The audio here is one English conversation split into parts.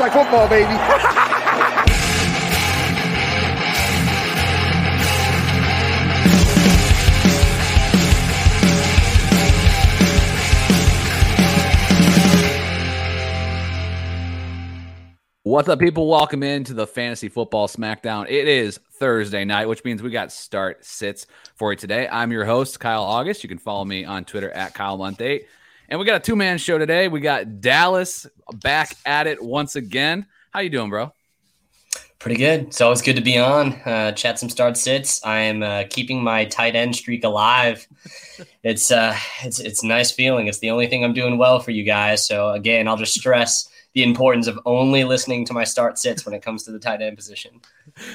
like football, baby. What's up, people? Welcome into the Fantasy Football Smackdown. It is Thursday night, which means we got start sits for you today. I'm your host, Kyle August. You can follow me on Twitter at Kyle Month 8. And we got a two man show today. We got Dallas back at it once again. How you doing, bro? Pretty good. It's always good to be on. Uh, chat some start sits. I am uh, keeping my tight end streak alive. it's uh, it's it's a nice feeling. It's the only thing I'm doing well for you guys. So again, I'll just stress the importance of only listening to my start sits when it comes to the tight end position.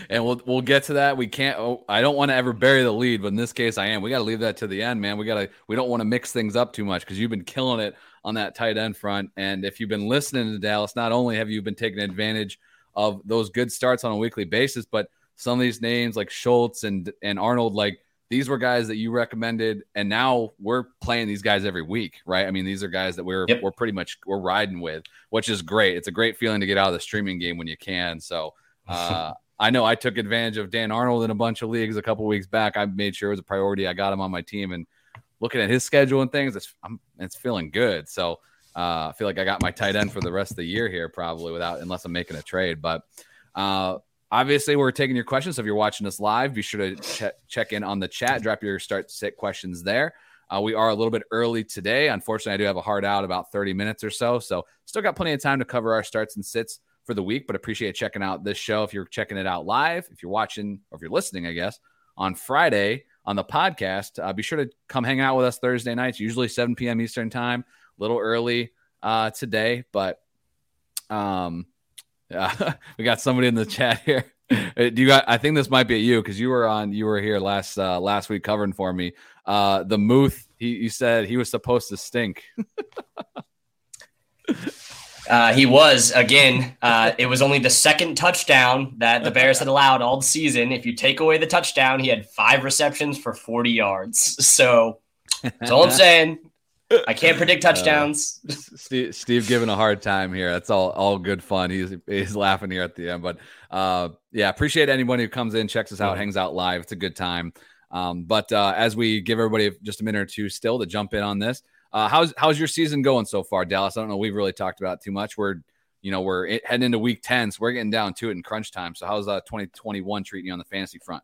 And we'll we'll get to that. We can't. Oh, I don't want to ever bury the lead, but in this case, I am. We got to leave that to the end, man. We got to. We don't want to mix things up too much because you've been killing it on that tight end front. And if you've been listening to Dallas, not only have you been taking advantage of those good starts on a weekly basis, but some of these names like Schultz and and Arnold, like these were guys that you recommended, and now we're playing these guys every week, right? I mean, these are guys that we're yep. we're pretty much we're riding with, which is great. It's a great feeling to get out of the streaming game when you can. So uh, I know I took advantage of Dan Arnold in a bunch of leagues a couple weeks back. I made sure it was a priority. I got him on my team, and looking at his schedule and things, it's I'm, it's feeling good. So uh, I feel like I got my tight end for the rest of the year here, probably without unless I'm making a trade, but. Uh, Obviously, we're taking your questions. So if you're watching us live, be sure to ch- check in on the chat. Drop your start sit questions there. Uh, we are a little bit early today. Unfortunately, I do have a hard out about 30 minutes or so. So still got plenty of time to cover our starts and sits for the week, but appreciate checking out this show. If you're checking it out live, if you're watching or if you're listening, I guess, on Friday on the podcast, uh, be sure to come hang out with us Thursday nights, usually 7 p.m. Eastern time, a little early uh, today, but um, uh, we got somebody in the chat here. Uh, do you got, I think this might be you because you were on you were here last uh, last week covering for me. Uh, the Muth he you said he was supposed to stink. uh, he was again. Uh, it was only the second touchdown that the Bears had allowed all season. If you take away the touchdown, he had five receptions for forty yards. So that's all I'm saying. I can't predict uh, touchdowns. Uh, Steve, Steve giving a hard time here. That's all all good fun. He's he's laughing here at the end, but uh, yeah, appreciate anyone who comes in, checks us out, hangs out live. It's a good time. Um, but uh, as we give everybody just a minute or two still to jump in on this, uh, how's how's your season going so far, Dallas? I don't know. We've really talked about too much. We're you know we're heading into week ten, so we're getting down to it in crunch time. So how's uh 2021 treating you on the fantasy front?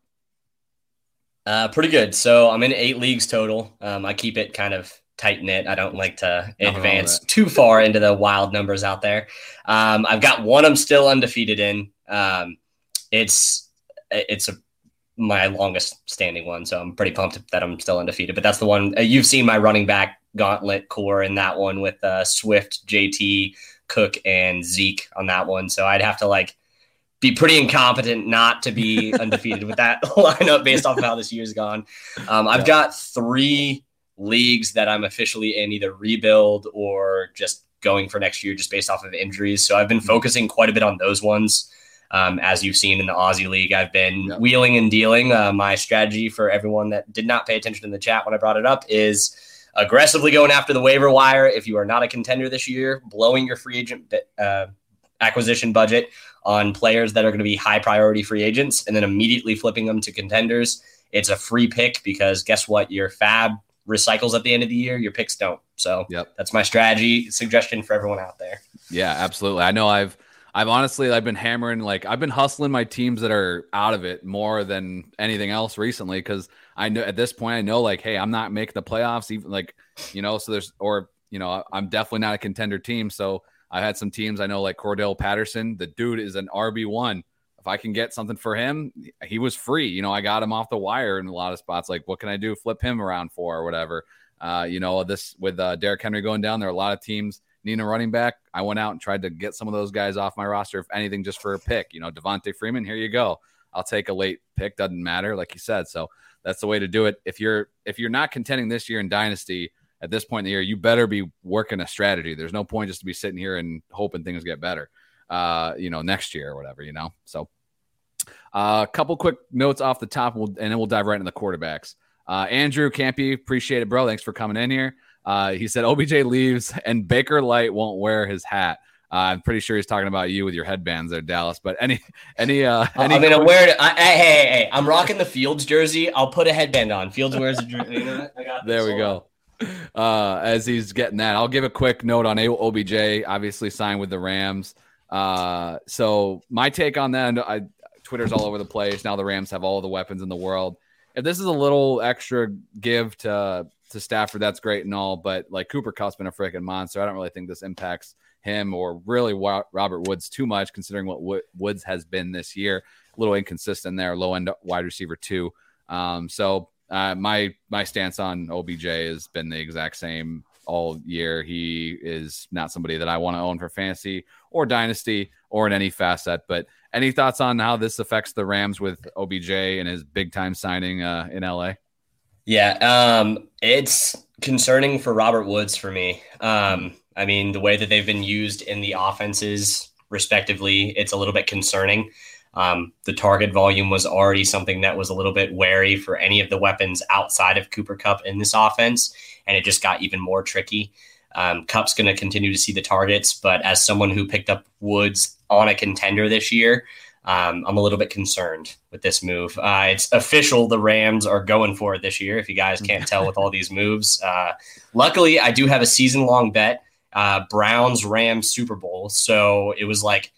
Uh, pretty good. So I'm in eight leagues total. Um, I keep it kind of tight knit. I don't like to advance too far into the wild numbers out there. Um, I've got one I'm still undefeated in. Um, it's it's a my longest standing one, so I'm pretty pumped that I'm still undefeated. But that's the one uh, you've seen my running back gauntlet corps in that one with uh, Swift, JT, Cook, and Zeke on that one. So I'd have to like be pretty incompetent not to be undefeated with that lineup based off of how this year's gone. Um, I've got three leagues that I'm officially in either rebuild or just going for next year just based off of injuries. So I've been mm-hmm. focusing quite a bit on those ones. Um, as you've seen in the Aussie League, I've been wheeling and dealing. Uh, my strategy for everyone that did not pay attention in the chat when I brought it up is aggressively going after the waiver wire. If you are not a contender this year, blowing your free agent uh, acquisition budget on players that are going to be high priority free agents and then immediately flipping them to contenders. It's a free pick because guess what? Your fab recycles at the end of the year, your picks don't. So yep. that's my strategy suggestion for everyone out there. Yeah, absolutely. I know I've I've honestly I've been hammering like I've been hustling my teams that are out of it more than anything else recently because I know at this point I know like hey I'm not making the playoffs even like you know so there's or you know I'm definitely not a contender team so I had some teams I know like Cordarrelle Patterson the dude is an RB one if I can get something for him, he was free. You know, I got him off the wire in a lot of spots. Like, what can I do? Flip him around for or whatever. Uh, you know, this with uh, Derrick Henry going down, there are a lot of teams needing a running back. I went out and tried to get some of those guys off my roster, if anything, just for a pick. You know, Devonta Freeman, here you go. I'll take a late pick. Doesn't matter, like you said. So that's the way to do it. If you're if you're not contending this year in Dynasty at this point in the year, you better be working a strategy. There's no point just to be sitting here and hoping things get better uh, you know, next year or whatever, you know. So a uh, couple quick notes off the top, and then we'll dive right into the quarterbacks. Uh, Andrew Campy, appreciate it, bro. Thanks for coming in here. Uh, he said OBJ leaves and Baker Light won't wear his hat. Uh, I'm pretty sure he's talking about you with your headbands there, Dallas. But any, any, uh, any I mean, I'm wearing. I, hey, hey, hey! I'm rocking the Fields jersey. I'll put a headband on. Fields wears a jersey. You know there we go. Uh, as he's getting that, I'll give a quick note on OBJ. Obviously signed with the Rams. Uh, so my take on that, I, Twitter's all over the place. Now the Rams have all the weapons in the world. If this is a little extra give to to Stafford, that's great and all. But like Cooper Kupp's been a freaking monster. I don't really think this impacts him or really Robert Woods too much, considering what Woods has been this year. A little inconsistent there, low end wide receiver too. Um, so uh, my my stance on OBJ has been the exact same all year. He is not somebody that I want to own for fantasy or dynasty or in any facet. But any thoughts on how this affects the Rams with OBJ and his big time signing uh, in LA? Yeah, um, it's concerning for Robert Woods for me. Um, I mean, the way that they've been used in the offenses, respectively, it's a little bit concerning. Um, the target volume was already something that was a little bit wary for any of the weapons outside of Cooper Kupp in this offense, and it just got even more tricky. Um, Kupp's going to continue to see the targets, but as someone who picked up Woods on a contender this year, um, I'm a little bit concerned with this move. Uh, it's official; the Rams are going for it this year. If you guys can't tell with all these moves, uh, luckily I do have a season-long bet uh, Browns Rams Super Bowl. So it was like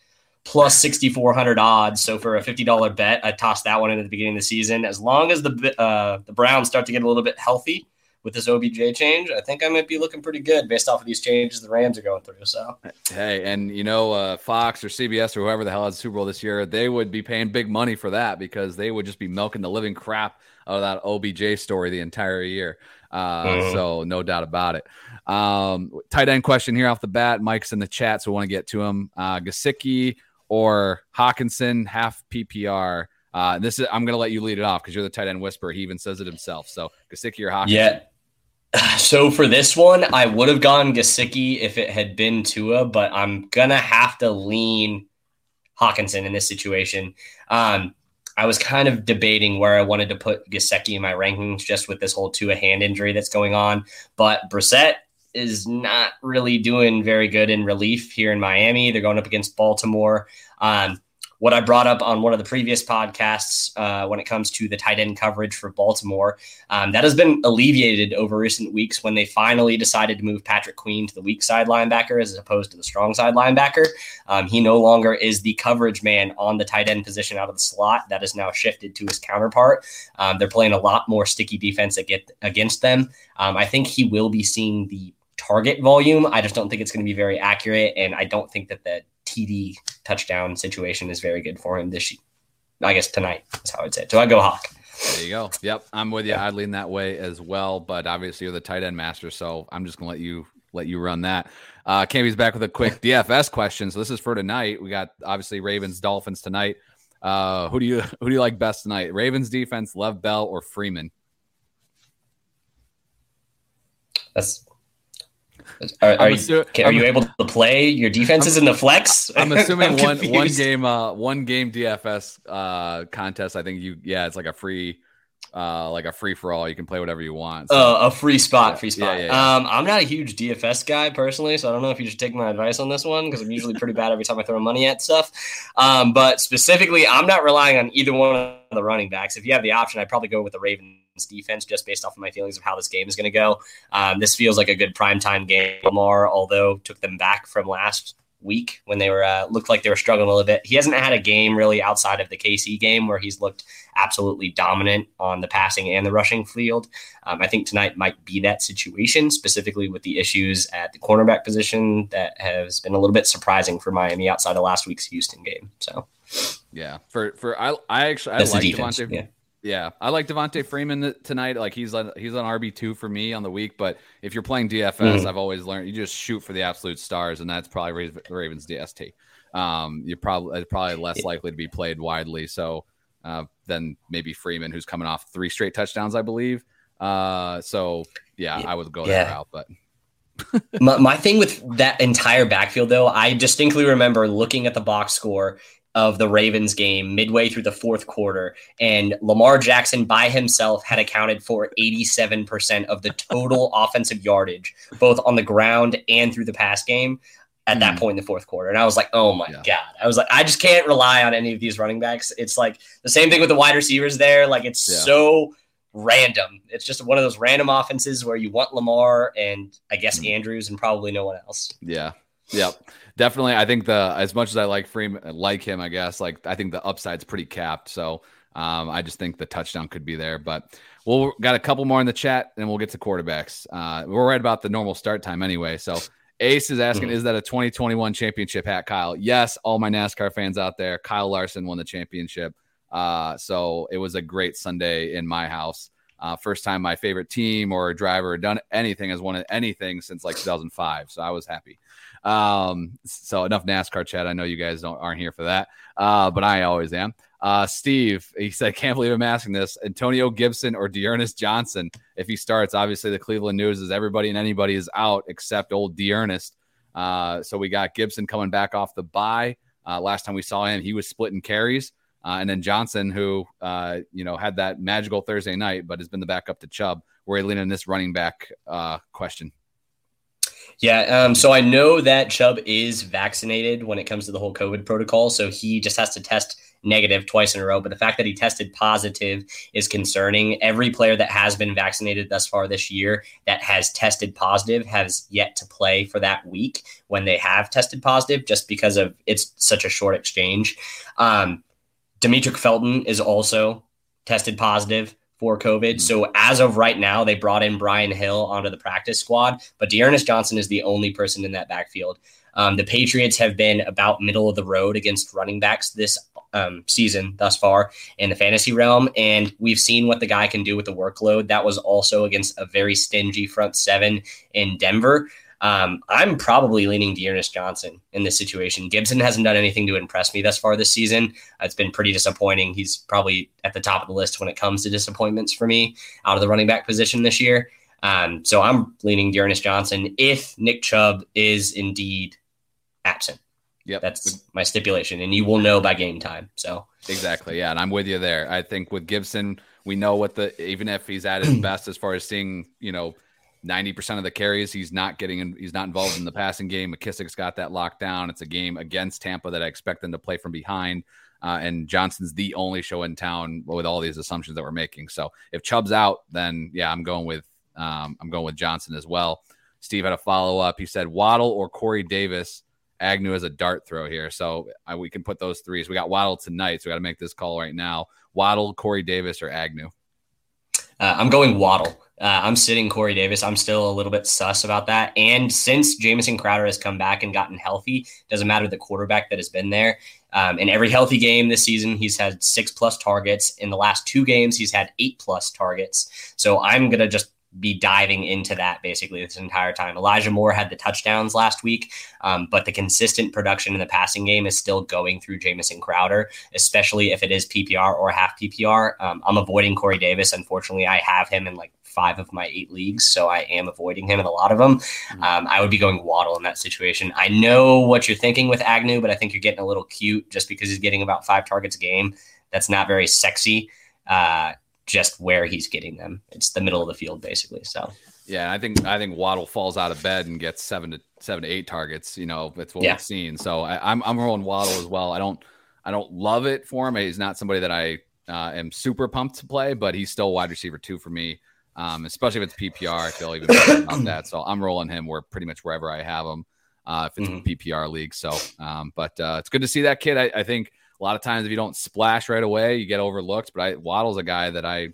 plus 6,400 odds. So for a $50 bet, I tossed that one in at the beginning of the season. As long as the, uh, the Browns start to get a little bit healthy with this OBJ change, I think I might be looking pretty good based off of these changes the Rams are going through. So, hey, and you know, uh, Fox or CBS or whoever the hell has Super Bowl this year, they would be paying big money for that because they would just be milking the living crap out of that OBJ story the entire year. Uh, mm-hmm. So no doubt about it. Um, tight end question here off the bat. Mike's in the chat, so we want to get to him. Uh, Gesicki or Hockenson, half PPR. Uh, this is I'm going to let you lead it off because you're the tight end whisperer. He even says it himself. So Gesicki or Hockenson. Yeah. So for this one, I would have gone Gesicki if it had been Tua, but I'm gonna have to lean Hockenson in this situation. Um, I was kind of debating where I wanted to put Gesicki in my rankings just with this whole Tua hand injury that's going on. But Brissett is not really doing very good in relief here in Miami. They're going up against Baltimore. Um, what I brought up on one of the previous podcasts uh, when it comes to the tight end coverage for Baltimore. Um, that has been alleviated over recent weeks when they finally decided to move Patrick Queen to the weak side linebacker as opposed to the strong side linebacker. Um, he no longer is the coverage man on the tight end position out of the slot. That is now shifted to his counterpart. Um, they're playing a lot more sticky defense against them. Um, I think he will be seeing the target volume. I just don't think it's going to be very accurate, and I don't think that the TD touchdown situation is very good for him this. year. I guess tonight is how I'd say. It. So I go Hawk. There you go. Yep, I'm with you. Yeah. I'd lean that way as well. But obviously, you're the tight end master, so I'm just gonna let you let you run that. Uh, Cammy's back with a quick DFS question. So this is for tonight. We got obviously Ravens Dolphins tonight. Uh, who do you who do you like best tonight? Ravens defense, Lev Bell or Freeman? That's are, are, assu- you, are you able to play your defenses I'm, in the flex? I'm assuming I'm one one game uh one game DFS uh contest. I think you yeah, it's like a free uh like a free for all. You can play whatever you want. So. Uh, a free spot, free spot. Yeah, yeah, yeah. Um, I'm not a huge DFS guy personally, so I don't know if you should take my advice on this one because I'm usually pretty bad every time I throw money at stuff. Um, but specifically, I'm not relying on either one of the running backs. If you have the option, I'd probably go with the Ravens defense just based off of my feelings of how this game is going to go. Um, this feels like a good primetime game. Lamar, although took them back from last week when they were uh, looked like they were struggling a little bit. He hasn't had a game really outside of the KC game where he's looked absolutely dominant on the passing and the rushing field. Um, I think tonight might be that situation, specifically with the issues at the cornerback position that has been a little bit surprising for Miami outside of last week's Houston game. So, yeah, for for I I actually I That's like Devonta. Yeah. Yeah, I like Devonta Freeman tonight. Like he's on, he's on RB two for me on the week. But if you're playing DFS, mm-hmm. I've always learned you just shoot for the absolute stars, and that's probably Ravens DST. Um, you're probably probably less likely to be played widely. So uh, than maybe Freeman, who's coming off three straight touchdowns, I believe. Uh, so yeah, I would go yeah. that route. But my, my thing with that entire backfield, though, I distinctly remember looking at the box score of the Ravens game midway through the fourth quarter, and Lamar Jackson by himself had accounted for 87% of the total offensive yardage, both on the ground and through the pass game. at that mm. point in the fourth quarter. And I was like, oh my yeah. God. I was like, I just can't rely on any of these running backs. It's like the same thing with the wide receivers there. Like it's yeah. so random. It's just one of those random offenses where you want Lamar and I guess mm. Andrews and probably no one else. Yeah. Yep. Definitely. I think the as much as I like Freeman like him, I guess, like I think the upside's pretty capped. So um, I just think the touchdown could be there. But we'll got a couple more in the chat and we'll get to quarterbacks. Uh, we're right about the normal start time anyway. So Ace is asking, mm-hmm. is that a 2021 championship hat, Kyle? Yes, all my NASCAR fans out there. Kyle Larson won the championship. Uh, so it was a great Sunday in my house. Uh, first time my favorite team or driver done anything has won anything since like 2005. So I was happy. Um, so enough NASCAR chat. I know you guys don't aren't here for that, uh, but I always am. Uh, Steve, he said, can't believe I'm asking this. Antonio Gibson or D'Ernest Johnson, if he starts, obviously the Cleveland news is everybody and anybody is out except old D'Ernest. Uh, so we got Gibson coming back off the bye. Uh, last time we saw him, he was splitting carries. Uh, and then Johnson, who, uh, you know, had that magical Thursday night, but has been the backup to Chubb. Where are you leaning this running back uh, question? Yeah, um, so I know that Chubb is vaccinated when it comes to the whole COVID protocol. So he just has to test negative twice in a row. But the fact that he tested positive is concerning. Every player that has been vaccinated thus far this year that has tested positive has yet to play for that week when they have tested positive, just because of it's such a short exchange. Um, Demetric Felton is also tested positive for COVID. Mm-hmm. So as of right now, they brought in Brian Hill onto the practice squad, but D'Ernest Johnson is the only person in that backfield. Um, the Patriots have been about middle of the road against running backs this um, season thus far in the fantasy realm, and we've seen what the guy can do with the workload. That was also against a very stingy front seven in Denver. Um, I'm probably leaning D'Ernest Johnson in this situation. Gibson hasn't done anything to impress me thus far this season. It's been pretty disappointing. He's probably at the top of the list when it comes to disappointments for me out of the running back position this year. Um, so I'm leaning D'Ernest Johnson if Nick Chubb is indeed absent. Yep. That's my stipulation. And you will know by game time. So exactly. Yeah. And I'm with you there. I think with Gibson, we know what the even if he's at his best as far as seeing, you know, 90% of the carries he's not getting in, he's not involved in the passing game. McKissic's got that locked down. It's a game against tampa that i expect them to play from behind uh, and johnson's the only show in town with all these assumptions that we're making. So if chubb's out then yeah i'm going with um, i'm going with johnson as well. Steve had a follow-up. He said waddle or corey davis? Agnew as a dart throw here. So I, we can put those threes. We got waddle tonight so we got to make this call right now. Waddle corey davis or agnew uh, i'm going waddle uh, I'm sitting Corey Davis. I'm still a little bit sus about that. And since Jamison Crowder has come back and gotten healthy, doesn't matter the quarterback that has been there. Um, in every healthy game this season, he's had six plus targets. In the last two games, he's had eight plus targets. So I'm gonna just be diving into that basically this entire time. Elijah Moore had the touchdowns last week, um, but the consistent production in the passing game is still going through Jamison Crowder, especially if it is PPR or half PPR. Um, I'm avoiding Corey Davis. Unfortunately, I have him in like five of my eight leagues, so I am avoiding him in a lot of them. Mm-hmm. Um, I would be going Waddle in that situation. I know what you're thinking with Agnew, but I think you're getting a little cute just because he's getting about five targets a game. That's not very sexy. Uh, just where he's getting them. It's the middle of the field basically. So yeah, I think I think Waddle falls out of bed and gets seven to seven to eight targets. You know, that's what yeah. we've seen. So I, am I'm, I'm rolling Waddle as well. I don't I don't love it for him. He's not somebody that I uh, am super pumped to play, but he's still wide receiver two for me. Um, especially if it's PPR, I feel even better about that. So I'm rolling him where pretty much wherever I have him, uh, if it's mm-hmm. a PPR league. So, um, but uh, it's good to see that kid. I, I, think a lot of times if you don't splash right away, you get overlooked. But I, Waddle's a guy that I,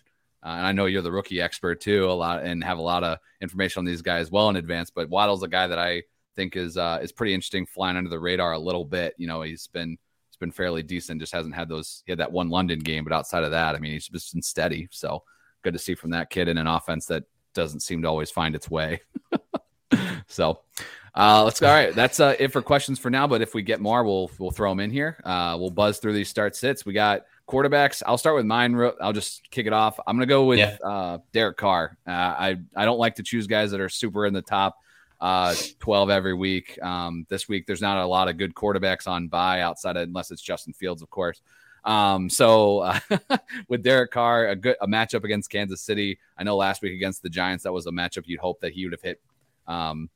uh, and I know you're the rookie expert too, a lot and have a lot of information on these guys well in advance. But Waddle's a guy that I think is uh, is pretty interesting, flying under the radar a little bit. You know, he's been he's been fairly decent. Just hasn't had those. He had that one London game, but outside of that, I mean, he's just been steady. So good to see from that kid in an offense that doesn't seem to always find its way. so uh, let's go. All right, that's uh, it for questions for now. But if we get more, we'll we'll throw them in here. Uh, we'll buzz through these start sits. We got quarterbacks. I'll start with mine. I'll just kick it off. I'm gonna go with yeah. uh, Derek Carr. Uh, I I don't like to choose guys that are super in the top uh, 12 every week. Um, this week there's not a lot of good quarterbacks on bye outside of unless it's Justin Fields, of course. Um, so uh, with Derek Carr, a good a matchup against Kansas City. I know last week against the Giants, that was a matchup you'd hope that he would have hit um,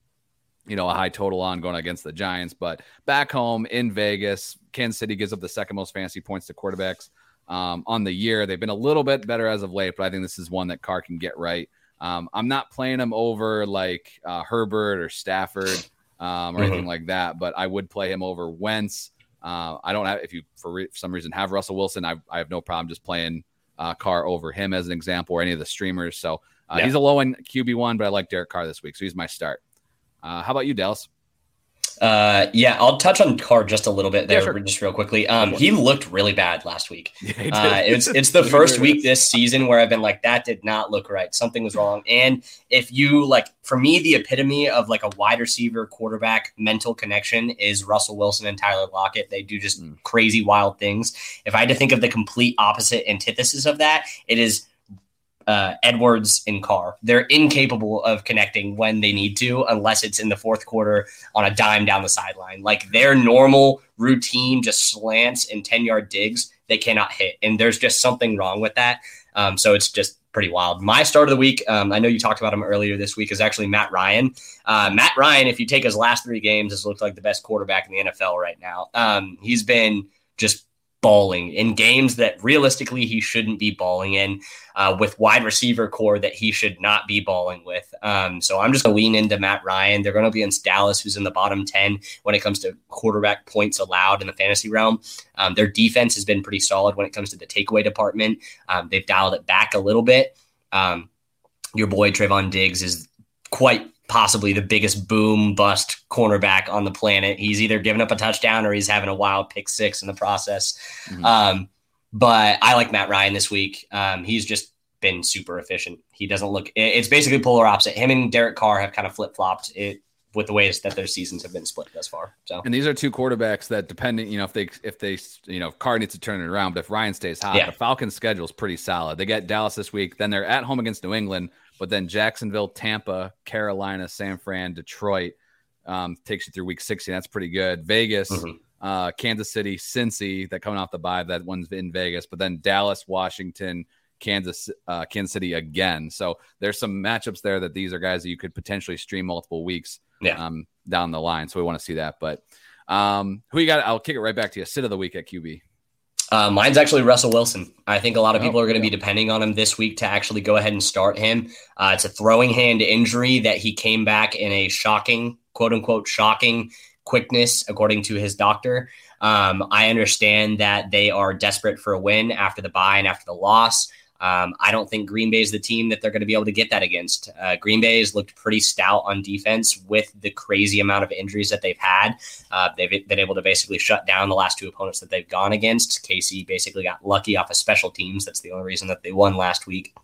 you know, a high total on going against the Giants. But back home in Vegas, Kansas City gives up the second most fantasy points to quarterbacks um, on the year. They've been a little bit better as of late, but I think this is one that Carr can get right. Um, I'm not playing him over like uh, Herbert or Stafford um, or mm-hmm. anything like that, but I would play him over Wentz. Uh, I don't have if you for, re- for, some reason have Russell Wilson, I, I have no problem just playing uh, Carr over him as an example or any of the streamers. So uh, yeah. he's a low end QB one, but I like Derek Carr this week, so he's my start. Uh, how about you, Dallas? Uh, yeah, I'll touch on Carr just a little bit there, yeah, sure. just real quickly. Um, he looked really bad last week. Yeah, uh, it's it's the first week this season where I've been like, that did not look right. Something was wrong. And if you like, for me, the epitome of like a wide receiver quarterback mental connection is Russell Wilson and Tyler Lockett. They do just mm. crazy, wild things. If I had to think of the complete opposite antithesis of that, it is uh, Edwards and Carr. They're incapable of connecting when they need to, unless it's in the fourth quarter on a dime down the sideline. Like their normal routine, just slants and 10 yard digs, they cannot hit. And there's just something wrong with that. Um, so it's just pretty wild. My start of the week, um, I know you talked about him earlier this week, is actually Matt Ryan. Uh, Matt Ryan, if you take his last three games, has looked like the best quarterback in the NFL right now. Um, he's been just balling in games that realistically he shouldn't be balling in uh, with wide receiver corps that he should not be balling with. Um, so I'm just going to lean into Matt Ryan. They're going to be against Dallas, who's in the bottom 10 when it comes to quarterback points allowed in the fantasy realm. Um, their defense has been pretty solid when it comes to the takeaway department. Um, they've dialed it back a little bit. Um, your boy Trevon Diggs is quite possibly the biggest boom bust cornerback on the planet. He's either giving up a touchdown or he's having a wild pick six in the process. Mm-hmm. Um, but I like Matt Ryan this week. Um, he's just been super efficient. He doesn't look. It's basically polar opposite. Him and Derek Carr have kind of flip flopped it with the ways that their seasons have been split thus far. So, and these are two quarterbacks that, depending, you know, if they if they you know Carr needs to turn it around, but if Ryan stays hot, yeah. the Falcons' schedule is pretty solid. They get Dallas this week, then they're at home against New England but then Jacksonville, Tampa, Carolina, San Fran, Detroit um, takes you through week 60. That's pretty good. Vegas, mm-hmm. uh, Kansas City, Cincy, that coming off the bye, that one's in Vegas, but then Dallas, Washington, Kansas, uh, Kansas City again. So there's some matchups there that these are guys that you could potentially stream multiple weeks yeah. um, down the line. So we want to see that. But um, who you got? I'll kick it right back to you. Sit of the week at QB. Uh, mine's actually Russell Wilson. I think a lot of people oh, are going to be depending on him this week to actually go ahead and start him. Uh, it's a throwing hand injury that he came back in a shocking, quote unquote, shocking quickness, according to his doctor. Um, I understand that they are desperate for a win after the bye and after the loss. Um, I don't think Green Bay is the team that they're going to be able to get that against. Uh, Green Bay has looked pretty stout on defense with the crazy amount of injuries that they've had. Uh, they've been able to basically shut down the last two opponents that they've gone against. KC basically got lucky off of special teams. That's the only reason that they won last week.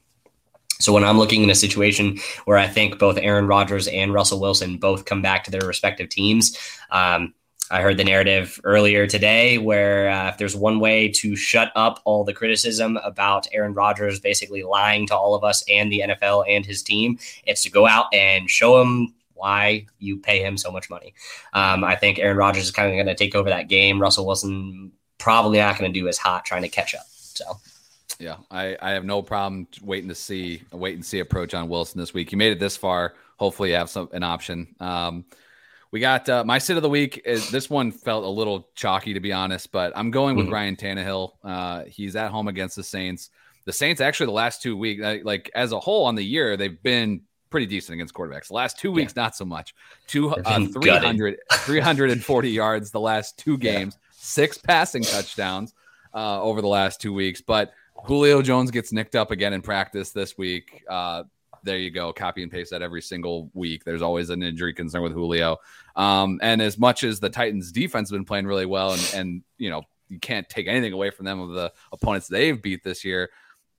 So when I'm looking in a situation where I think both Aaron Rodgers and Russell Wilson both come back to their respective teams, um, I heard the narrative earlier today where uh, if there's one way to shut up all the criticism about Aaron Rodgers basically lying to all of us and the NFL and his team, it's to go out and show him why you pay him so much money. Um, I think Aaron Rodgers is kind of going to take over that game. Russell Wilson probably not going to do as hot trying to catch up. So. Yeah, I, I have no problem waiting to see a wait and see approach on Wilson this week. You made it this far. Hopefully, you have some an option. Um, we got uh, my sit of the week. Is, this one felt a little chalky, to be honest, but I'm going with mm-hmm. Ryan Tannehill. Uh, he's at home against the Saints. The Saints actually the last two weeks, like as a whole on the year, they've been pretty decent against quarterbacks. The last two weeks, yeah. not so much. Two uh, 300, 340 yards the last two games, yeah. six passing touchdowns uh, over the last two weeks. But Julio Jones gets nicked up again in practice this week. Uh, there you go. Copy and paste that every single week. There's always an injury concern with Julio. Um, and as much as the Titans defense has been playing really well and, and, you know, you can't take anything away from them of the opponents they've beat this year.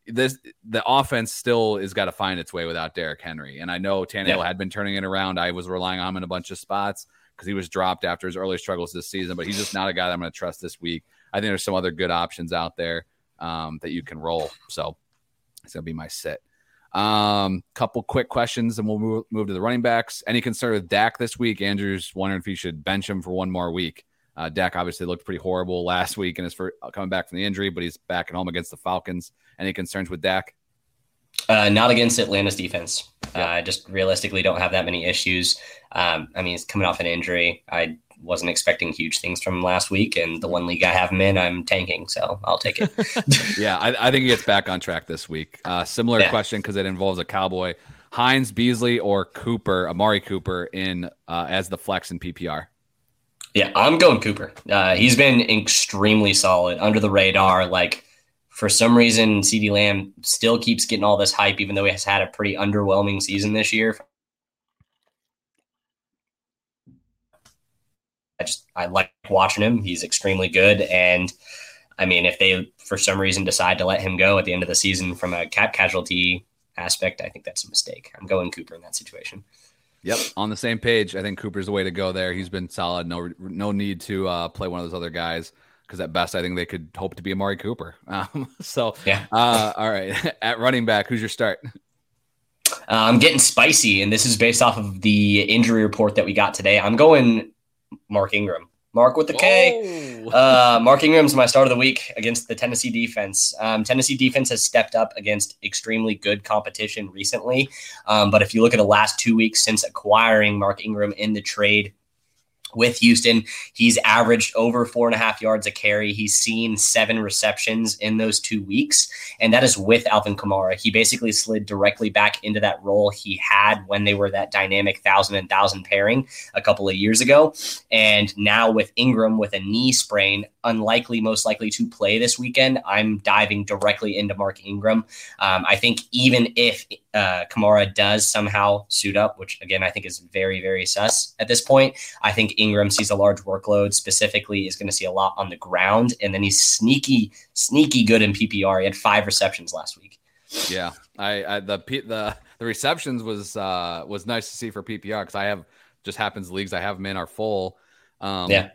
This the offense still is got to find its way without Derrick Henry. And I know Tannehill yeah. had been turning it around. I was relying on him in a bunch of spots because he was dropped after his early struggles this season, but he's just not a guy that I'm going to trust this week. I think there's some other good options out there um, that you can roll. So it's going to be my sit. Um, couple quick questions, and we'll move, move to the running backs. Any concern with Dak this week? Andrew's wondering if he should bench him for one more week. Uh, Dak obviously looked pretty horrible last week and is for coming back from the injury, but he's back at home against the Falcons. Any concerns with Dak? Uh, not against Atlanta's defense. Yeah. Uh, just realistically don't have that many issues. Um, I mean, he's coming off an injury. I wasn't expecting huge things from last week, and the one league I have him in, I'm tanking, so I'll take it. yeah, I, I, think he gets back on track this week. Uh, similar yeah. question because it involves a Cowboy: Hines, Beasley, or Cooper, Amari Cooper, in uh, as the flex in PPR. Yeah, I'm going Cooper. Uh, he's been extremely solid under the radar. Like for some reason, CeeDee Lamb still keeps getting all this hype, even though he has had a pretty underwhelming season this year. I just I like watching him. He's extremely good, and I mean, if they for some reason decide to let him go at the end of the season from a cap casualty aspect, I think that's a mistake. I'm going Cooper in that situation. Yep, on the same page. I think Cooper's the way to go there. He's been solid. No, no need to uh, play one of those other guys because at best, I think they could hope to be Amari Cooper. Um, so, yeah. Uh, all right, at running back, who's your start? Uh, I'm getting spicy, and this is based off of the injury report that we got today. I'm going Mark Ingram. Mark with the K. Uh, Mark Ingram's my start of the week against the Tennessee defense. Um, Tennessee defense has stepped up against extremely good competition recently. Um, but if you look at the last two weeks since acquiring Mark Ingram in the trade with Houston. He's averaged over four and a half yards a carry. He's seen seven receptions in those two weeks, and that is with Alvin Kamara. He basically slid directly back into that role he had when they were that dynamic thousand and thousand pairing a couple of years ago. And now with Ingram with a knee sprain, unlikely, most likely to play this weekend, I'm diving directly into Mark Ingram. Um, I think even if uh, Kamara does somehow suit up, which again I think is very very sus at this point. I think Ingram sees a large workload. Specifically, is going to see a lot on the ground, and then he's sneaky sneaky good in PPR. He had five receptions last week. Yeah, I, I the the the receptions was uh was nice to see for PPR because I have just happens leagues I have them in are full. Um, yeah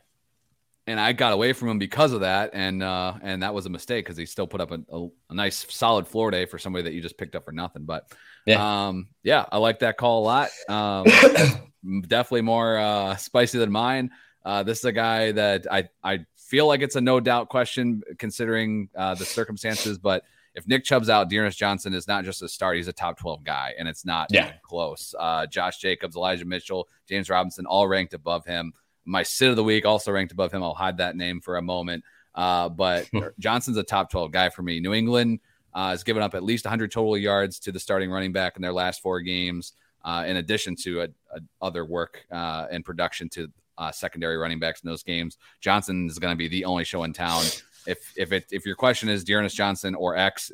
and I got away from him because of that, and uh, and that was a mistake because he still put up a, a, a, nice solid floor day for somebody that you just picked up for nothing. But yeah, um, yeah, I like that call a lot. Um, definitely more uh, spicy than mine. Uh, this is a guy that I I feel like it's a no doubt question considering uh, the circumstances, but if Nick Chubb's out, D'Ernest Johnson is not just a start; he's a top twelve guy, and it's not yeah. close. Uh, Josh Jacobs, Elijah Mitchell, James Robinson, all ranked above him. My sit of the week also ranked above him. I'll hide that name for a moment. Uh, but Johnson's a top 12 guy for me. New England uh, has given up at least 100 total yards to the starting running back in their last four games, uh, in addition to a, a other work uh, and production to uh, secondary running backs in those games. Johnson is going to be the only show in town. If if it if your question is D'Ernest Johnson or X,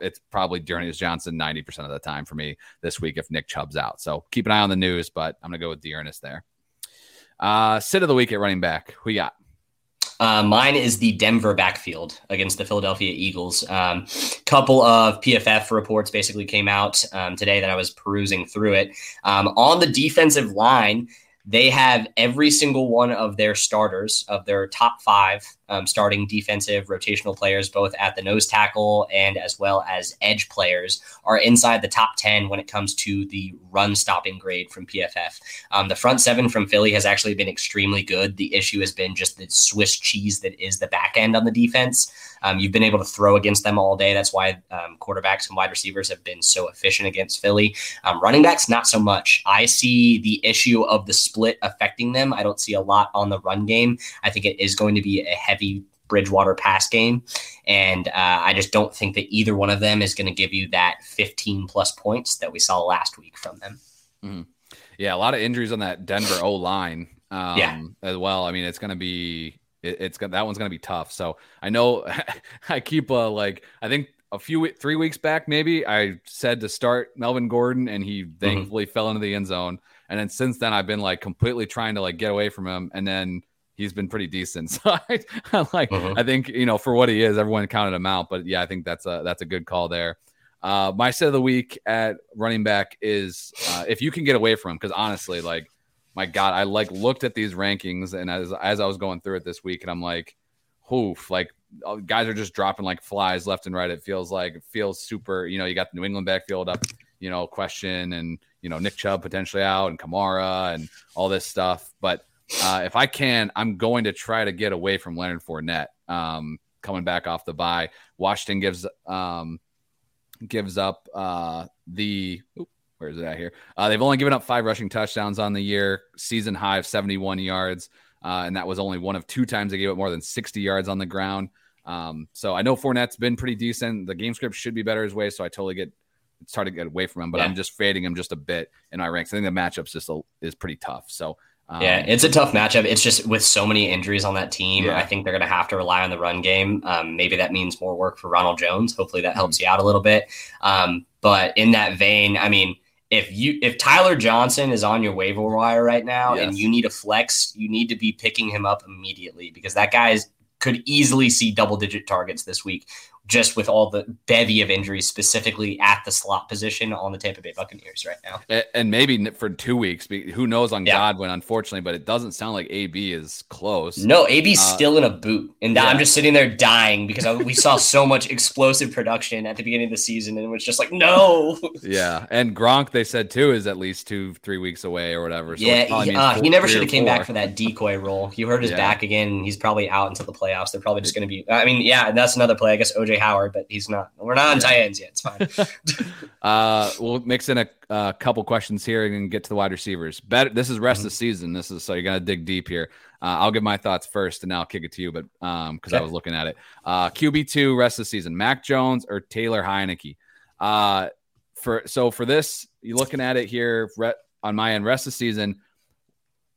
it's probably D'Ernest Johnson 90% of the time for me this week if Nick Chubb's out. So keep an eye on the news, but I'm going to go with D'Ernest there. Uh, sit of the week at running back. Who you got? Uh, mine is the Denver backfield against the Philadelphia Eagles. Um, couple of PFF reports basically came out um, today that I was perusing through it. Um, on the defensive line, they have every single one of their starters of their top five um, starting defensive rotational players, both at the nose tackle and as well as edge players, are inside the top 10 when it comes to the run stopping grade from PFF. Um, the front seven from Philly has actually been extremely good. The issue has been just the Swiss cheese that is the back end on the defense. Um, you've been able to throw against them all day. That's why um, quarterbacks and wide receivers have been so efficient against Philly. Um, running backs, not so much. I see the issue of the split affecting them. I don't see a lot on the run game. I think it is going to be a heavy Bridgewater pass game. And uh, I just don't think that either one of them is going to give you that 15 plus points that we saw last week from them. Mm-hmm. Yeah, a lot of injuries on that Denver O line um, yeah. as well. I mean, it's going to be, it, it's that one's going to be tough. So I know I keep uh, like, I think a few, three weeks back, maybe I said to start Melvin Gordon and he mm-hmm. thankfully mm-hmm. fell into the end zone. And then since then, I've been like completely trying to like get away from him. And then he's been pretty decent. So I, I like uh-huh. I think you know for what he is, everyone counted him out. But yeah, I think that's a that's a good call there. Uh, my set of the week at running back is uh, if you can get away from him, because honestly, like my God, I like looked at these rankings and as as I was going through it this week, and I'm like, oof, like uh, guys are just dropping like flies left and right. It feels like it feels super. You know, you got the New England backfield up, you know, question and you know Nick Chubb potentially out and Kamara and all this stuff, but uh, if I can, I'm going to try to get away from Leonard Fournette um, coming back off the bye. Washington gives um, gives up uh, the where is it at here? Uh, they've only given up five rushing touchdowns on the year, season high of 71 yards. Uh, and that was only one of two times they gave up more than 60 yards on the ground. Um, so I know Fournette's been pretty decent. The game script should be better his way. So I totally get it's hard to get away from him, but yeah. I'm just fading him just a bit in my ranks. I think the matchup's just a, is pretty tough. So um, yeah, it's a tough matchup. It's just with so many injuries on that team, yeah. I think they're going to have to rely on the run game. Um, maybe that means more work for Ronald Jones. Hopefully that helps mm-hmm. you out a little bit. Um, but in that vein, I mean, if you if Tyler Johnson is on your waiver wire right now yes. and you need a flex, you need to be picking him up immediately because that guy is, could easily see double digit targets this week just with all the bevy of injuries, specifically at the slot position on the Tampa Bay Buccaneers right now. And maybe for two weeks, who knows on yeah. Godwin, unfortunately, but it doesn't sound like AB is close. No, AB's uh, still in a boot. And yeah. I'm just sitting there dying because we saw so much explosive production at the beginning of the season. And it was just like, no. yeah. And Gronk, they said too, is at least two, three weeks away or whatever. So yeah. He, uh, four, he never should have came back for that decoy role. He hurt his yeah. back again. He's probably out until the playoffs. They're probably just going to be, I mean, yeah, that's another play. I guess OJ Howard, but he's not. We're not on yeah. tight ends yet. It's fine. uh, we'll mix in a, a, couple questions here and get to the wide receivers. Better. This is rest mm-hmm. of the season. This is so you got to dig deep here. Uh, I'll give my thoughts first, and I'll kick it to you. But um, because okay. I was looking at it, uh, QB two rest of the season: Mac Jones or Taylor Heinicke. Uh, for so for this, you're looking at it here re- on my end, rest of the season.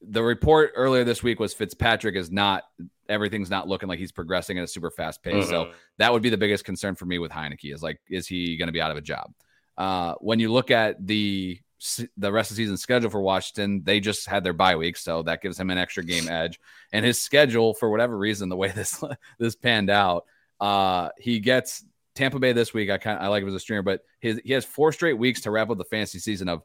The report earlier this week was Fitzpatrick is not everything's not looking like he's progressing at a super fast pace. Mm-hmm. So that would be the biggest concern for me with Heinicke is like, is he going to be out of a job? Uh, when you look at the the rest of the season schedule for Washington, they just had their bye week, so that gives him an extra game edge. And his schedule, for whatever reason, the way this this panned out, uh, he gets Tampa Bay this week. I kind I like him as a streamer, but his he has four straight weeks to wrap up the fantasy season of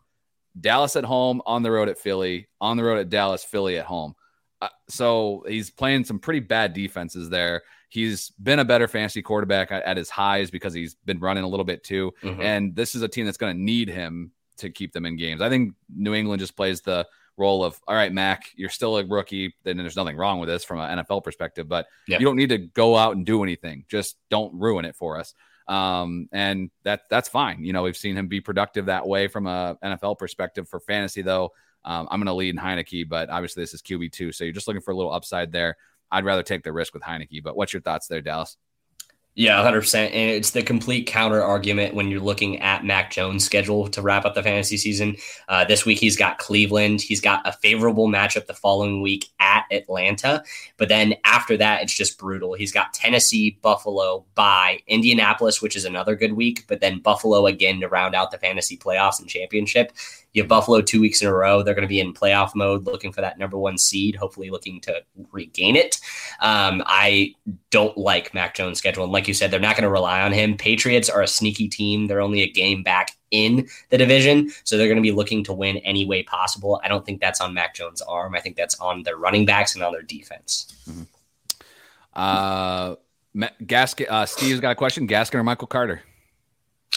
Dallas at home, on the road at Philly, on the road at Dallas, Philly at home. Uh, so he's playing some pretty bad defenses there. He's been a better fantasy quarterback at, at his highs because he's been running a little bit too. Mm-hmm. And this is a team that's going to need him to keep them in games. I think New England just plays the role of all right, Mac, you're still a rookie. Then there's nothing wrong with this from an NFL perspective, but yeah. you don't need to go out and do anything. Just don't ruin it for us. Um, and that that's fine. You know, we've seen him be productive that way from a NFL perspective. For fantasy, though, um, I'm going to lead in Heinicke, but obviously this is QB two, so you're just looking for a little upside there. I'd rather take the risk with Heinicke. But what's your thoughts there, Dallas? Yeah, 100%. And it's the complete counter argument when you're looking at Mac Jones' schedule to wrap up the fantasy season. Uh, this week, he's got Cleveland. He's got a favorable matchup the following week at Atlanta. But then after that, it's just brutal. He's got Tennessee, Buffalo, bye Indianapolis, which is another good week, but then Buffalo again to round out the fantasy playoffs and championship. You have Buffalo two weeks in a row. They're going to be in playoff mode, looking for that number one seed, hopefully looking to regain it. Um, I don't like Mac Jones' schedule. And like you said, they're not going to rely on him. Patriots are a sneaky team. They're only a game back in the division. So they're going to be looking to win any way possible. I don't think that's on Mac Jones' arm. I think that's on their running backs and on their defense. Mm-hmm. Uh, Gaskin, uh, Steve's got a question. Gaskin or Michael Carter?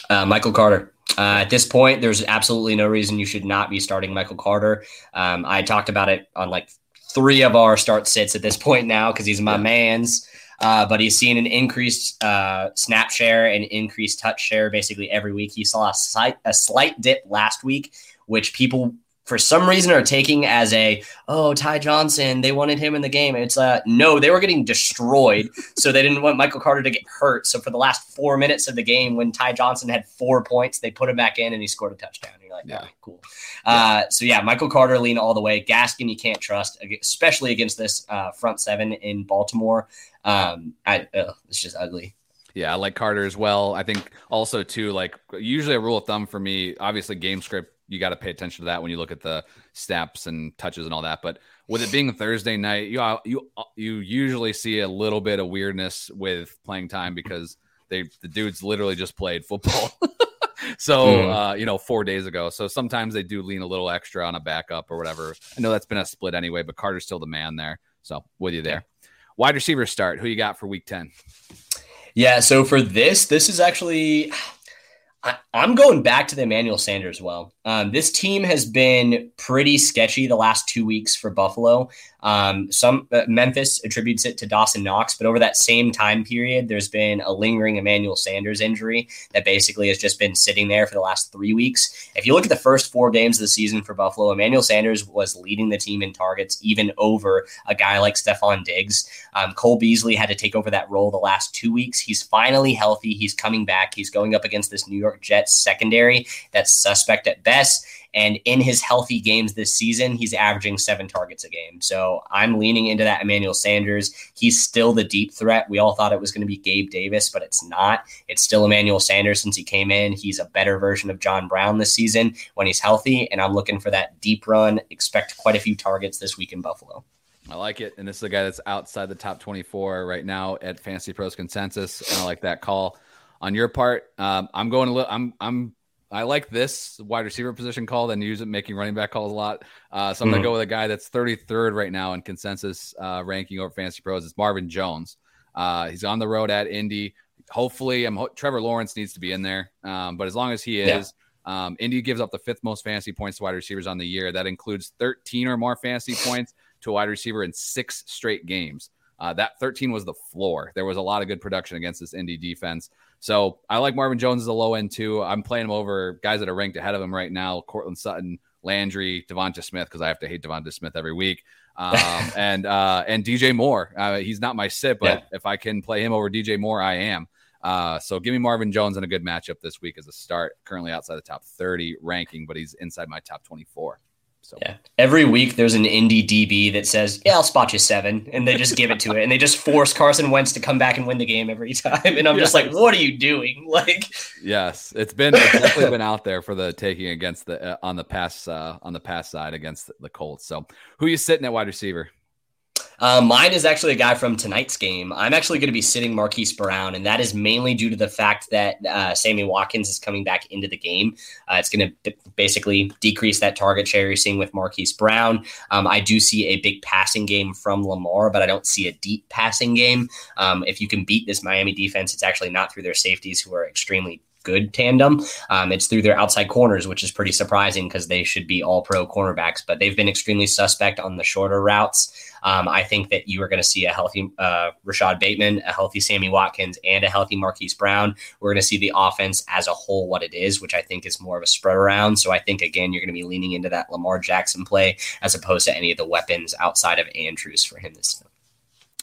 Uh, Michael Carter. Uh, at this point, there's absolutely no reason you should not be starting Michael Carter. Um, I talked about it on like three of our start sits at this point now because he's my yeah. man's. Uh, but he's seen an increased uh, snap share and increased touch share basically every week. He saw a slight, a slight dip last week, which people for some reason are taking as a oh Ty Johnson they wanted him in the game. It's uh no they were getting destroyed so they didn't want Michael Carter to get hurt. So for the last four minutes of the game when Ty Johnson had four points they put him back in and he scored a touchdown. And you're like yeah. Oh, cool. Uh, so yeah Michael Carter lean all the way. Gaskin you can't trust especially against this uh, front seven in Baltimore. Um I ugh, it's just ugly. Yeah, I like Carter as well. I think also too, like usually a rule of thumb for me, obviously game script you got to pay attention to that when you look at the steps and touches and all that. But with it being Thursday night, you you you usually see a little bit of weirdness with playing time because they the dudes literally just played football. so mm. uh, you know, four days ago. So sometimes they do lean a little extra on a backup or whatever. I know that's been a split anyway, but Carter's still the man there. So with you there. Wide receiver start. Who you got for week ten? Yeah. So for this, this is actually I, am going back to the Emmanuel Sanders well. Um, this team has been pretty sketchy the last two weeks for Buffalo. Um, some uh, Memphis attributes it to Dawson Knox, but over that same time period, there's been a lingering Emmanuel Sanders injury that basically has just been sitting there for the last three weeks. If you look at the first four games of the season for Buffalo, Emmanuel Sanders was leading the team in targets, even over a guy like Stefon Diggs. Um, Cole Beasley had to take over that role the last two weeks. He's finally healthy. He's coming back. He's going up against this New York Jets secondary that's suspect at best. And in his healthy games this season, he's averaging seven targets a game. So I'm leaning into that Emmanuel Sanders. He's still the deep threat. We all thought it was going to be Gabe Davis, but it's not. It's still Emmanuel Sanders since he came in. He's a better version of John Brown this season when he's healthy. And I'm looking for that deep run. Expect quite a few targets this week in Buffalo. I like it. And this is a guy that's outside the top 24 right now at Fantasy Pros consensus. And I like that call on your part. Um, I'm going a little, I'm, I'm I like this wide receiver position call and use it making running back calls a lot. Uh, so I'm mm-hmm. gonna go with a guy that's 33rd right now in consensus uh, ranking over Fantasy Pros. It's Marvin Jones. Uh, he's on the road at Indy. Hopefully, I'm Trevor Lawrence needs to be in there, um, but as long as he is, yeah. um, Indy gives up the fifth most fantasy points to wide receivers on the year. That includes 13 or more fantasy points to a wide receiver in six straight games. Uh, that 13 was the floor. There was a lot of good production against this Indy defense. So I like Marvin Jones as a low end too. I'm playing him over guys that are ranked ahead of him right now: Courtland Sutton, Landry, Devonta Smith, because I have to hate Devonta Smith every week, um, and uh, and DJ Moore. Uh, he's not my sit, but yeah. if I can play him over DJ Moore, I am. Uh, so give me Marvin Jones in a good matchup this week as a start. Currently outside the top 30 ranking, but he's inside my top 24. So yeah, every week there's an Indy DB that says, "Yeah, I'll spot you seven," and they just give it to it, and they just force Carson Wentz to come back and win the game every time. And I'm yes. just like, "What are you doing?" Like, yes, it's been it's definitely been out there for the taking against the uh, on the pass uh, on the pass side against the Colts. So, who you sitting at wide receiver? Uh, mine is actually a guy from tonight's game. I'm actually going to be sitting Marquise Brown, and that is mainly due to the fact that uh, Sammy Watkins is coming back into the game. Uh, it's going to b- basically decrease that target share you're seeing with Marquise Brown. Um, I do see a big passing game from Lamar, but I don't see a deep passing game. Um, if you can beat this Miami defense, it's actually not through their safeties who are extremely good tandem. Um, it's through their outside corners, which is pretty surprising because they should be all pro cornerbacks, but they've been extremely suspect on the shorter routes. Um, I think that you are going to see a healthy uh, Rashod Bateman, a healthy Sammy Watkins, and a healthy Marquise Brown. We're going to see the offense as a whole what it is, which I think is more of a spread around. So I think, again, you're going to be leaning into that Lamar Jackson play as opposed to any of the weapons outside of Andrews for him this time.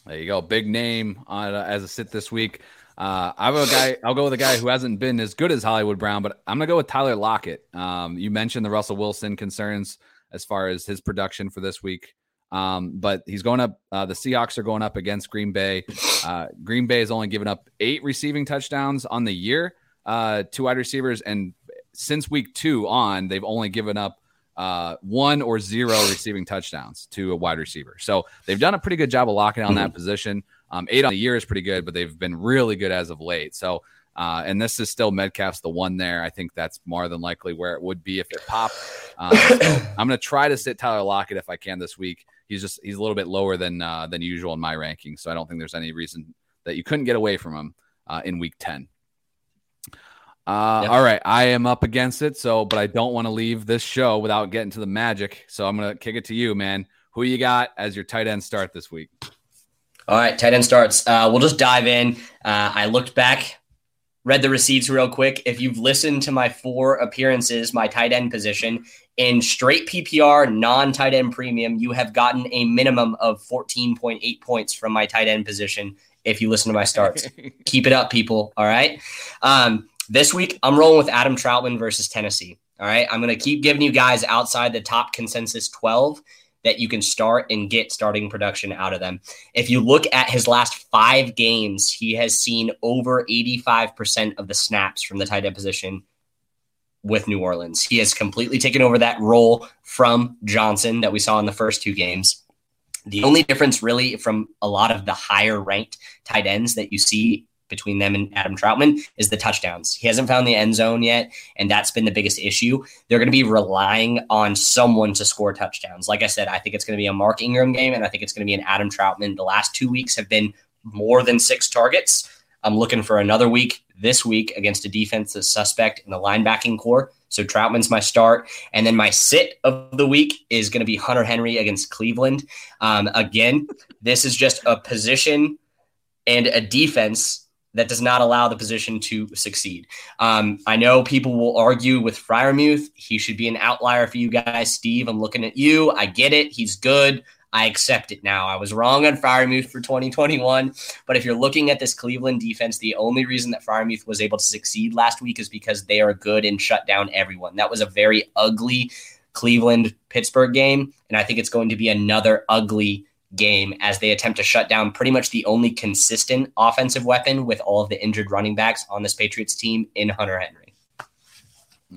There you go. Big name on, uh, as a sit this week. Uh, I a guy. I'll go with a guy who hasn't been as good as Hollywood Brown, but I'm gonna go with Tyler Lockett. Um, you mentioned the Russell Wilson concerns as far as his production for this week, um, but he's going up. Uh, the Seahawks are going up against Green Bay. Uh, Green Bay has only given up eight receiving touchdowns on the year uh, to wide receivers, and since week two on, they've only given up uh, one or zero receiving touchdowns to a wide receiver. So they've done a pretty good job of locking down that position. Um, eight on the year is pretty good, but they've been really good as of late. So, uh, and this is still Metcalf's the one there. I think that's more than likely where it would be if it popped. Um, so I'm going to try to sit Tyler Lockett if I can this week. He's just he's a little bit lower than uh, than usual in my ranking, so I don't think there's any reason that you couldn't get away from him uh, in week ten. Uh, yep. All right, I am up against it. So, but I don't want to leave this show without getting to the magic. So I'm gonna kick it to you, man. Who you got as your tight end start this week? All right, tight end starts. Uh, we'll just dive in. Uh, I looked back, read the receipts real quick. If you've listened to my four appearances, my tight end position in straight PPR, non tight end premium, you have gotten a minimum of 14.8 points from my tight end position. If you listen to my starts, keep it up, people. All right. Um, this week, I'm rolling with Adam Trautman versus Tennessee. All right. I'm going to keep giving you guys outside the top consensus 12 that you can start and get starting production out of them. If you look at his last five games, he has seen over 85% of the snaps from the tight end position with New Orleans. He has completely taken over that role from Johnson that we saw in the first two games. The only difference, really, from a lot of the higher ranked tight ends that you see between them and Adam Trautman is the touchdowns. He hasn't found the end zone yet, and that's been the biggest issue. They're going to be relying on someone to score touchdowns. Like I said, I think it's going to be a Mark Ingram game, and I think it's going to be an Adam Trautman. The last two weeks have been more than six targets. I'm looking for another week this week against a defense that's suspect in the linebacking corps. So Trautman's my start. And then my sit of the week is going to be Hunter Henry against Cleveland. Um, again, this is just a position and a defense that does not allow the position to succeed. Um, I know people will argue with Freiermuth. He should be an outlier for you guys. Steve, I'm looking at you. I get it. He's good. I accept it now. I was wrong on Freiermuth for 2021. But if you're looking at this Cleveland defense, the only reason that Freiermuth was able to succeed last week is because they are good and shut down everyone. That was a very ugly Cleveland Pittsburgh game. And I think it's going to be another ugly game as they attempt to shut down pretty much the only consistent offensive weapon with all of the injured running backs on this Patriots team in Hunter Henry.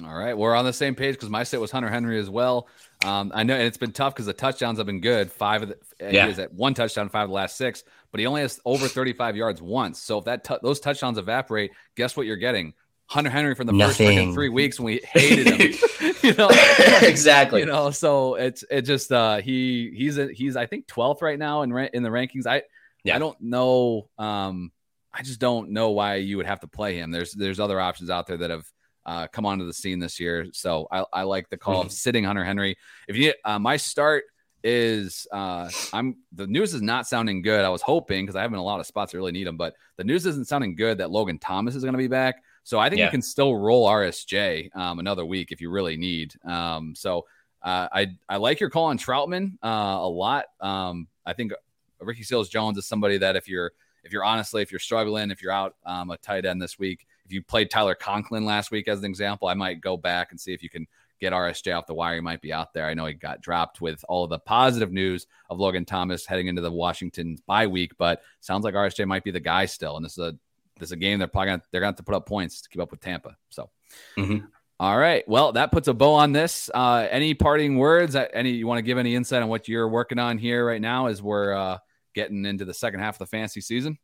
All right. We're on the same page because my sit was Hunter Henry as well. Um, I know, and it's been tough because the touchdowns have been good. Five of the yeah. he is at one touchdown, five of the last six, but he only has over 35 yards once. So if that t- those touchdowns evaporate, guess what you're getting? Hunter Henry from the Nothing. first three weeks when we hated him. you know, exactly. You know, so it's it just uh he he's a, he's I think 12th right now in in the rankings. I yeah. I don't know. Um, I just don't know why you would have to play him. There's there's other options out there that have uh, come onto the scene this year. So I, I like the call mm-hmm. of sitting Hunter Henry. If you uh, my start is uh, I'm the news is not sounding good. I was hoping because I have in a lot of spots that really need him, but the news isn't sounding good that Logan Thomas is going to be back. So I think yeah. you can still roll RSJ um, another week if you really need. Um, so uh, I I like your call on Trautman uh, a lot. Um, I think Ricky Seals Jones is somebody that if you're if you're honestly if you're struggling if you're out um, a tight end this week if you played Tyler Conklin last week as an example, I might go back and see if you can get RSJ off the wire. He might be out there. I know he got dropped with all of the positive news of Logan Thomas heading into the Washington bye week, but sounds like RSJ might be the guy still. And this is a this a game they're probably gonna, they're going to have to put up points to keep up with Tampa. So. Mm-hmm. All right. Well, that puts a bow on this. Uh, any parting words? Any you want to give any insight on what you're working on here right now as we're uh, getting into the second half of the fantasy season?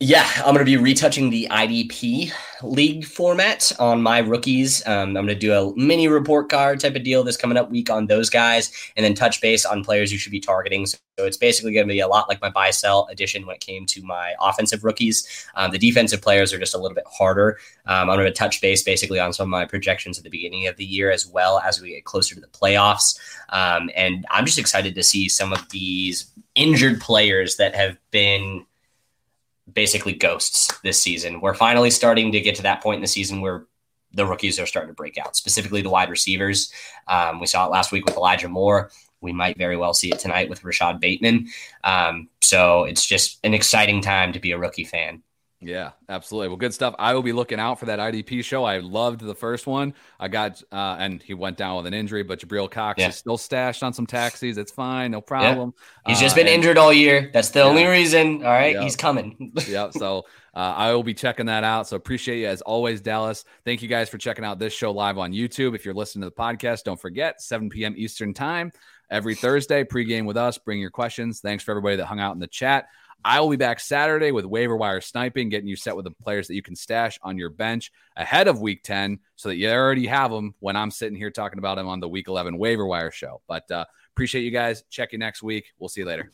Yeah, I'm going to be retouching the IDP league format on my rookies. Um, I'm going to do a mini report card type of deal this coming up week on those guys, and then touch base on players you should be targeting. So it's basically going to be a lot like my buy sell edition when it came to my offensive rookies. Um, the defensive players are just a little bit harder. Um, I'm going to touch base basically on some of my projections at the beginning of the year as well as we get closer to the playoffs. Um, and I'm just excited to see some of these injured players that have been basically ghosts this season. We're finally starting to get to that point in the season where the rookies are starting to break out, specifically the wide receivers. Um, we saw it last week with Elijah Moore. We might very well see it tonight with Rashod Bateman. Um, so it's just an exciting time to be a rookie fan. Yeah, absolutely. Well, good stuff. I will be looking out for that IDP show. I loved the first one. I got, uh, and he went down with an injury, but Jabril Cox yeah. is still stashed on some taxis. It's fine, no problem. Yeah. He's uh, just been and, injured all year. That's the yeah. only reason. All right, he's coming. yeah. So uh, I will be checking that out. So appreciate you as always, Dallas. Thank you guys for checking out this show live on YouTube. If you're listening to the podcast, don't forget 7 p.m. Eastern time every Thursday. Pregame with us. Bring your questions. Thanks for everybody that hung out in the chat. I will be back Saturday with waiver wire sniping, getting you set with the players that you can stash on your bench ahead of week 10 so that you already have them when I'm sitting here talking about them on the week 11 waiver wire show. But uh, appreciate you guys. Check you next week. We'll see you later.